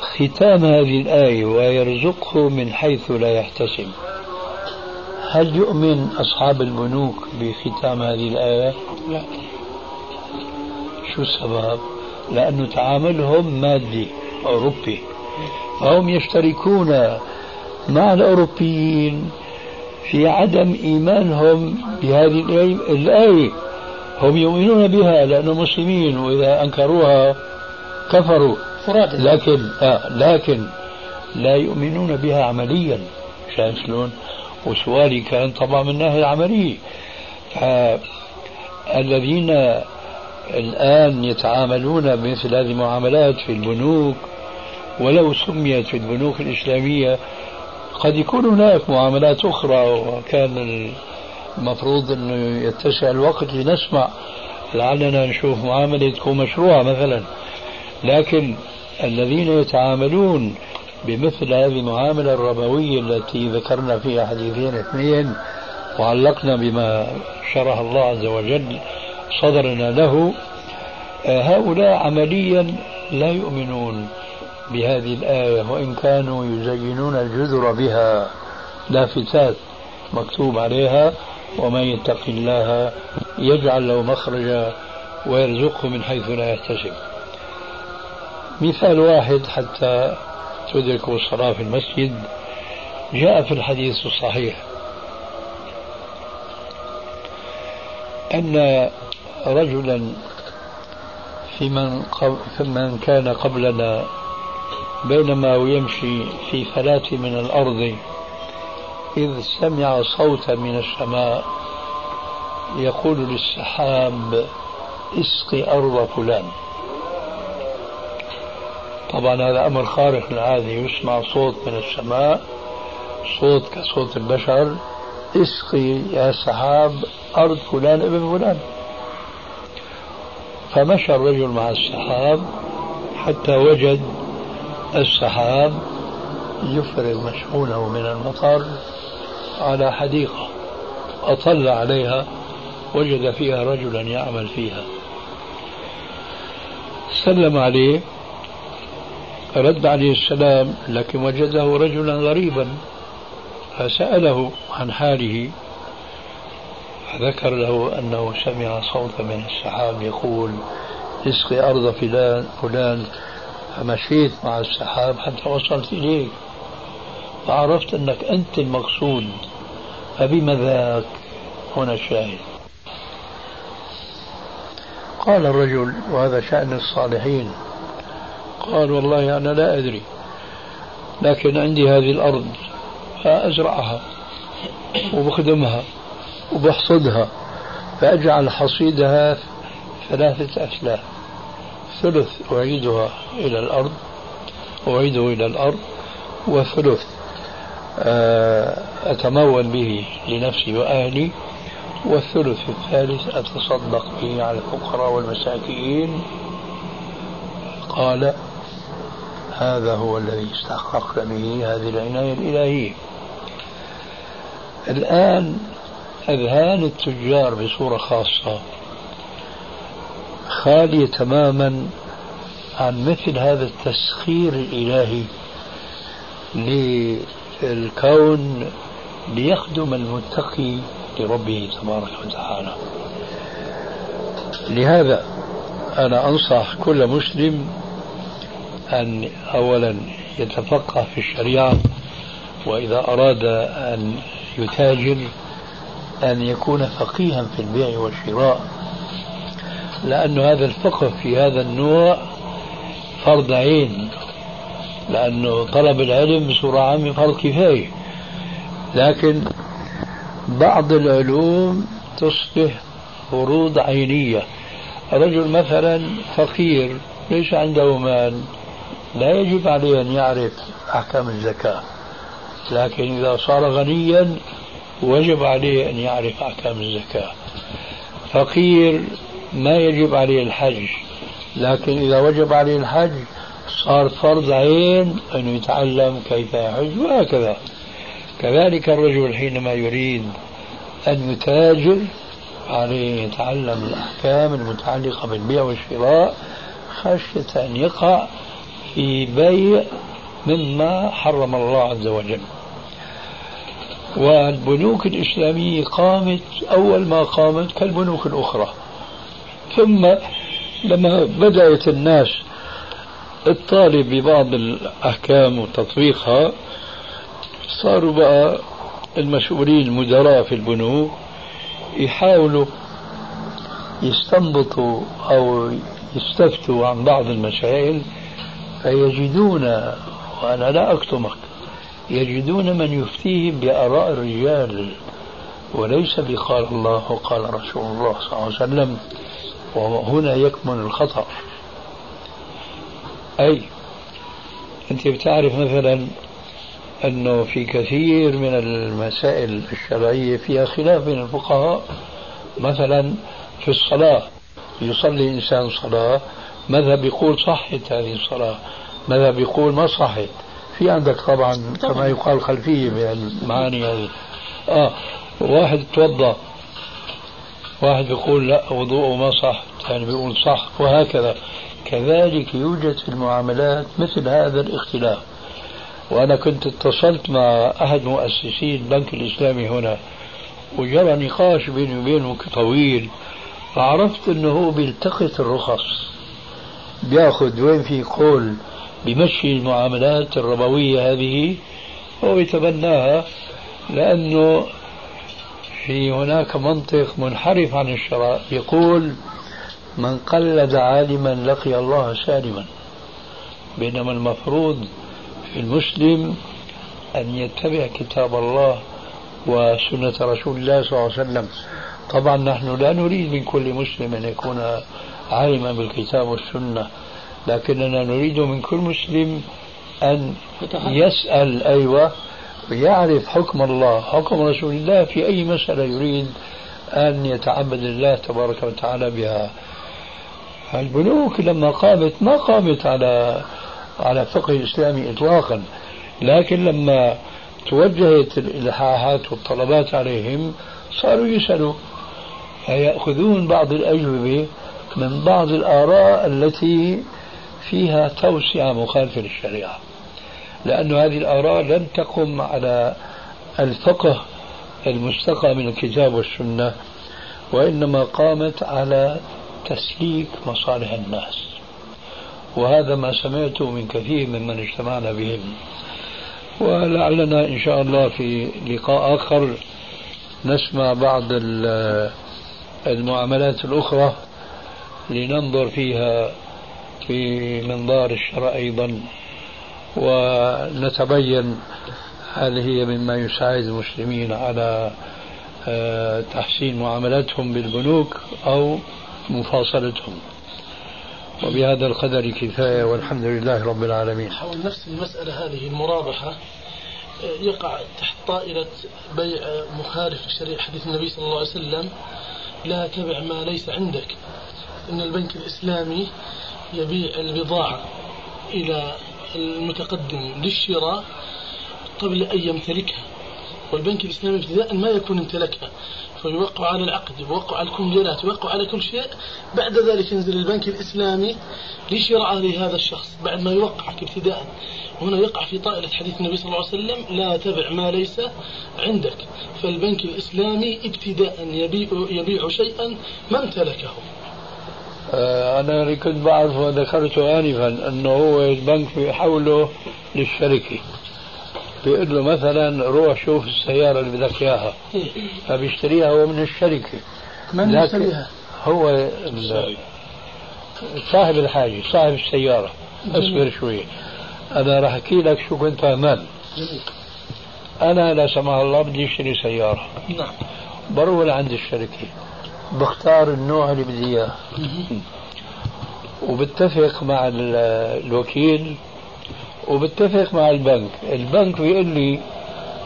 A: ختام هذه الآية ويرزقه من حيث لا يحتسب هل يؤمن أصحاب البنوك بختام هذه الآية؟ لا شو السبب؟ لأنه تعاملهم مادي أوروبي فهم يشتركون مع الأوروبيين في عدم إيمانهم بهذه الآية هم يؤمنون بها لأنهم مسلمين وإذا أنكروها كفروا. لكن آه لكن لا يؤمنون بها عمليا. شايف شلون؟ وسؤالي كان طبعا من الناحية العملية. الذين الآن يتعاملون بمثل هذه المعاملات في البنوك ولو سميت في البنوك الإسلامية قد يكون هناك معاملات أخرى وكان المفروض أنه يتسع الوقت لنسمع لعلنا نشوف معاملة تكون مشروعة مثلا. لكن الذين يتعاملون بمثل هذه المعاملة الربوية التي ذكرنا فيها حديثين اثنين وعلقنا بما شرح الله عز وجل صدرنا له هؤلاء عمليا لا يؤمنون. بهذه الآية وإن كانوا يزينون الجذر بها. لافتات مكتوب عليها ومن يتق الله يجعل له مخرجا ويرزقه من حيث لا يحتسب. مثال واحد حتى تدركوا الصلاة في المسجد. جاء في الحديث الصحيح أن رجلا في من, في من كان قبلنا بينما يمشي في فلاة من الأرض إذ سمع صوتا من السماء يقول للسحاب اسقي أرض فلان. طبعا هذا أمر خارق للعادة يسمع صوت من السماء صوت كصوت البشر اسقي يا سحاب أرض فلان ابن فلان. فمشى الرجل مع السحاب حتى وجد السحاب يفرغ مشحونه من المطر على حديقة أطل عليها وجد فيها رجلا يعمل فيها. سلم عليه رد عليه السلام لكن وجده رجلا غريبا فسأله عن حاله. فذكر له أنه سمع صوتا من السحاب يقول اسقي أرض فلان فلان. فمشيت مع السحاب حتى وصلت إليك. فعرفت أنك أنت المقصود. فبما ذاك هنا الشاهد. قال الرجل وهذا شأن الصالحين. قال والله أنا لا أدري. لكن عندي هذه الأرض. فأزرعها وبخدمها وبحصدها. فأجعل حصيدها ثلاثة أسلاف. ثلث أعيدها إلى الأرض أعيده إلى الأرض وثلث آه، أتمول به لنفسي وأهلي والثلث الثالث أتصدق به على الفقراء والمساكين. قال هذا هو الذي استحققت به هذه العناية الإلهية. الآن أذهان التجار بصورة خاصة خالية تماما عن مثل هذا التسخير الإلهي للكون ليخدم المتقي لربه تبارك وتعالى. لهذا أنا أنصح كل مسلم أن أولا يتفقه في الشريعة وإذا أراد أن يتاجر أن يكون فقيها في البيع والشراء. لأن هذا الفقه في هذا النوع فرض عين لأنه طلب العلم بصورة عامة فرض كفاية. لكن بعض العلوم تصبح فروض عينية. رجل مثلا فقير ليس عنده مال لا يجب عليه أن يعرف أحكام الزكاة. لكن إذا صار غنيا وجب عليه أن يعرف أحكام الزكاة. فقير ما يجب عليه الحج. لكن إذا وجب عليه الحج صار فرض عين أنه يتعلم كيف يحج وهكذا. كذلك الرجل حينما يريد أن يتاجر عليه يتعلم الأحكام المتعلقة بالبيع والشراء خشية أن يقع في بيع مما حرم الله عز وجل. والبنوك الإسلامية قامت أول ما قامت كالبنوك الأخرى. ثم لما بدأت الناس الطالب ببعض الأحكام وتطبيقها صاروا بقى المسؤولين المدراء في البنوك يحاولوا يستنبطوا أو يستفتوا عن بعض المسائل فيجدون وأنا لا أكتمك يجدون من يفتيهم بآراء الرجال وليس بقال الله وقال رسول الله صلى الله عليه وسلم. وهنا يكمن الخطأ. أي أنت بتعرف مثلا أنه في كثير من المسائل الشرعية فيها خلاف بين الفقهاء. مثلا في الصلاة يصلي إنسان صلاة مذهب يقول صحت هذه الصلاة مذهب يقول ما صحت في عندك طبعا كما يقال خلفية بالمعاني هذه. آه واحد توضأ واحد بيقول لا وضوءه ما صح ثاني بيقول صح وهكذا. كذلك يوجد في المعاملات مثل هذا الاختلاف. وأنا كنت اتصلت مع أحد مؤسسي البنك الإسلامي هنا وجرى نقاش بيني وبينه طويل فعرفت أنه هو بيلتقط الرخص. بياخذ وين في قول بمشي المعاملات الربوية هذه هو يتبناها لأنه في هناك منطق منحرف عن الشرع يقول من قلد عالما لقي الله سالما. بينما المفروض في المسلم أن يتبع كتاب الله وسنة رسول الله صلى الله عليه وسلم. طبعا نحن لا نريد من كل مسلم أن يكون عالما بالكتاب والسنة لكننا نريد من كل مسلم أن يسأل أيوة ويعرف حكم الله حكم رسول الله في أي مسألة يريد أن يتعبد الله تبارك وتعالى بها. البنوك لما قامت ما قامت على على فقه إسلامي إطلاقا لكن لما توجهت الإلحاحات والطلبات عليهم صاروا يسألوا فيأخذون بعض الأجوبة من بعض الآراء التي فيها توسعة مخالفة للشريعة؟ لأن هذه الآراء لم تقم على الفقه المستقى من الكتاب والسنة وإنما قامت على تسليك مصالح الناس. وهذا ما سمعته من كثير ممن اجتمعنا بهم. ولعلنا إن شاء الله في لقاء آخر نسمع بعض المعاملات الأخرى لننظر فيها في منظار الشرع أيضا. ونتبين هل هي مما يساعد المسلمين على آه، تحسين معاملتهم بالبنوك أو مفاصلتهم. وبهذا القدر كفاية والحمد لله رب العالمين.
D: حول نفس المسألة هذه المرابحة آه، يقع تحت طائلة بيع مخالف لشريعة حديث النبي صلى الله عليه وسلم لا تبع ما ليس عندك. إن البنك الإسلامي يبيع البضاعة إلى المتقدم للشراء قبل أن يمتلكها والبنك الإسلامي ابتداء ما يكون امتلكها فيوقع على العقد يوقع على الكمبيالات يوقع على كل شيء. بعد ذلك ينزل البنك الإسلامي لشراء لهذا الشخص. بعد ما يوقعك ابتداء هنا يقع في طائلة حديث النبي صلى الله عليه وسلم لا تبع ما ليس عندك. فالبنك الإسلامي ابتداء يبيع, يبيع شيئا ما امتلكه.
A: أنا اللي كنت بعرف وذكرته آنفا أنه هو البنك بيحوله للشركة. بيقول له مثلا روح شوف السيارة اللي بدك إياها. فبيشتريها هو من الشركة.
D: من يشتريها؟
A: هو صاحب الحاجة صاحب السيارة. اصبر شوي. أنا راح أحكي لك شو كنت فهمان أنا لا سمح الله بدي أشتري سيارة.
D: نعم.
A: بروح لعند الشركة. بختار النوع اللي بدي إياه. وبتفق مع الوكيل وبتفق مع البنك. البنك بيقول لي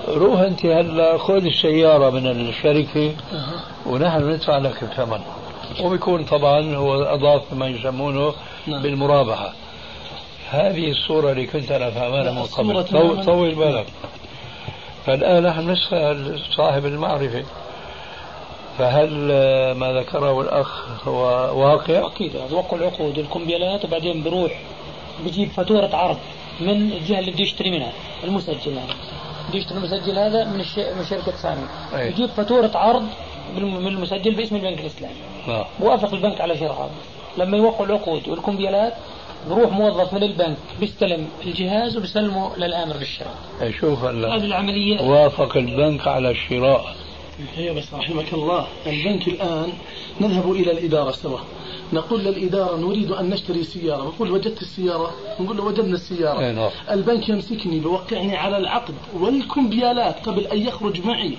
A: روح أنت هلأ خذ السيارة من الشركة ونحن ندفع لك الثمن. وبيكون طبعا هو أضاف ما يسمونه نعم. بالمرابحة. هذه الصورة اللي كنت أنا فهمانها من قبل طول بالك فالآن نحن نسأل صاحب المعرفة. فهل ما ذكره الأخ هو واقع؟
B: أكيد. وقع العقود الكمبيالات وبعدين بروح بجيب فاتورة عرض من الجهة اللي بده يشتري منها المسجل يعني بده يشتري المسجل هذا من من شركة سامي. يجيب فاتورة عرض من المسجل باسم البنك الإسلامي.
A: آه.
B: وافق البنك على شراء لما يوقعوا العقود والكمبيالات بروح موظف من البنك بيستلم الجهاز وبيسلمه للآمر بالشراء.
A: شوف
B: هذه العملية.
A: وافق البنك على الشراء.
D: هي بس رحمك الله البنك الآن نذهب إلى الإدارة سوا. نقول للإدارة نريد أن نشتري سيارة. نقول وجدت السيارة؟ نقول له وجدنا السيارة.
A: نعم.
D: البنك يمسكني بوقعني على العقد. والكمبيالات قبل أن يخرج معي.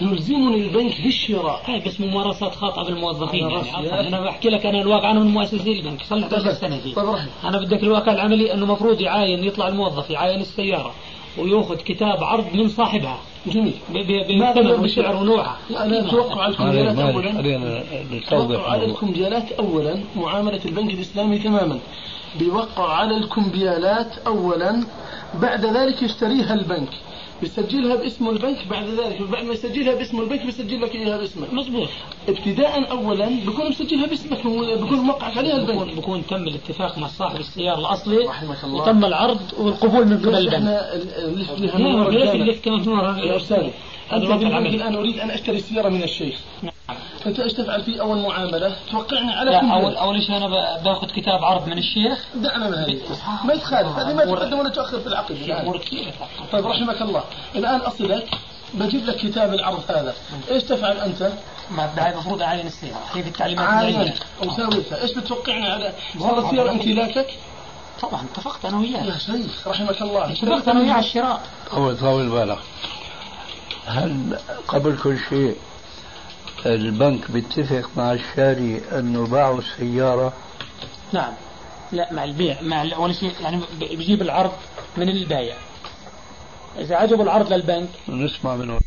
D: يلزمني البنك بالشراء.
B: هاي بس ممارسات خاطئة بالموظفين يعني. أنا بحكي لك أنا الواقع أنا من مؤسسي البنك. صار لي 11 سنه فيه طيب أنا بدك الواقع العملي إنه المفروض يعاين يطلع الموظف يعاين السيارة. ويأخذ كتاب عرض من صاحبها.
D: جميل.
B: بالثمن والسعر ونوعها.
D: أنا أتوقع على الكمبيالات اولا. أتوقع على الكمبيالات اولا معاملة البنك الإسلامي تماما. بيوقع على الكمبيالات اولا بعد ذلك يشتريها البنك. بيسجلها باسم البنك بعد ذلك. بعد ما يسجلها باسم البنك بيسجل لك إياها باسمك
B: مزبوط
D: ابتداء اولا بيكون مسجلها باسمك بيكون موقعك عليها البنك.
B: بيكون, بيكون تم الاتفاق مع صاحب السيارة الأصلي. رحمك الله. وتم العرض والقبول من قبل البنك.
D: إحنا من
B: الليفت كمان
D: يا أستاذ أنت الآن أريد أن أشتري سياره من الشيخ. نعم. فأنت إيش تفعل في أول معاملة؟ توقعني على
B: لا اول أول شيء أنا باخذ كتاب عرض من الشيخ.
D: دعنا من هذه. ما يتخالف هذه ما تقدم ولا تؤخر في العقد طيب رحمك الله. الآن أصلك بجيب لك كتاب العرض هذا. إيش تفعل أنت؟
B: ما هاي المفروض اعاين السيارة. كيف التعليمات
D: عاين وساويتها إيش بتوقعني على صار السيارة امتلاكك؟
B: طبعا اتفقت أنا وياه
D: يا شيخ رحمك الله.
B: اتفقت أنا وياه على الشراء.
A: طول طول بالك هل قبل كل شيء البنك بيتفق مع الشاري إنه باعوا السياره
B: نعم. لا مع البيع مع أول شيء يعني بيجيب العرض من البايع. إذا عجب العرض للبنك
A: نسمع منه.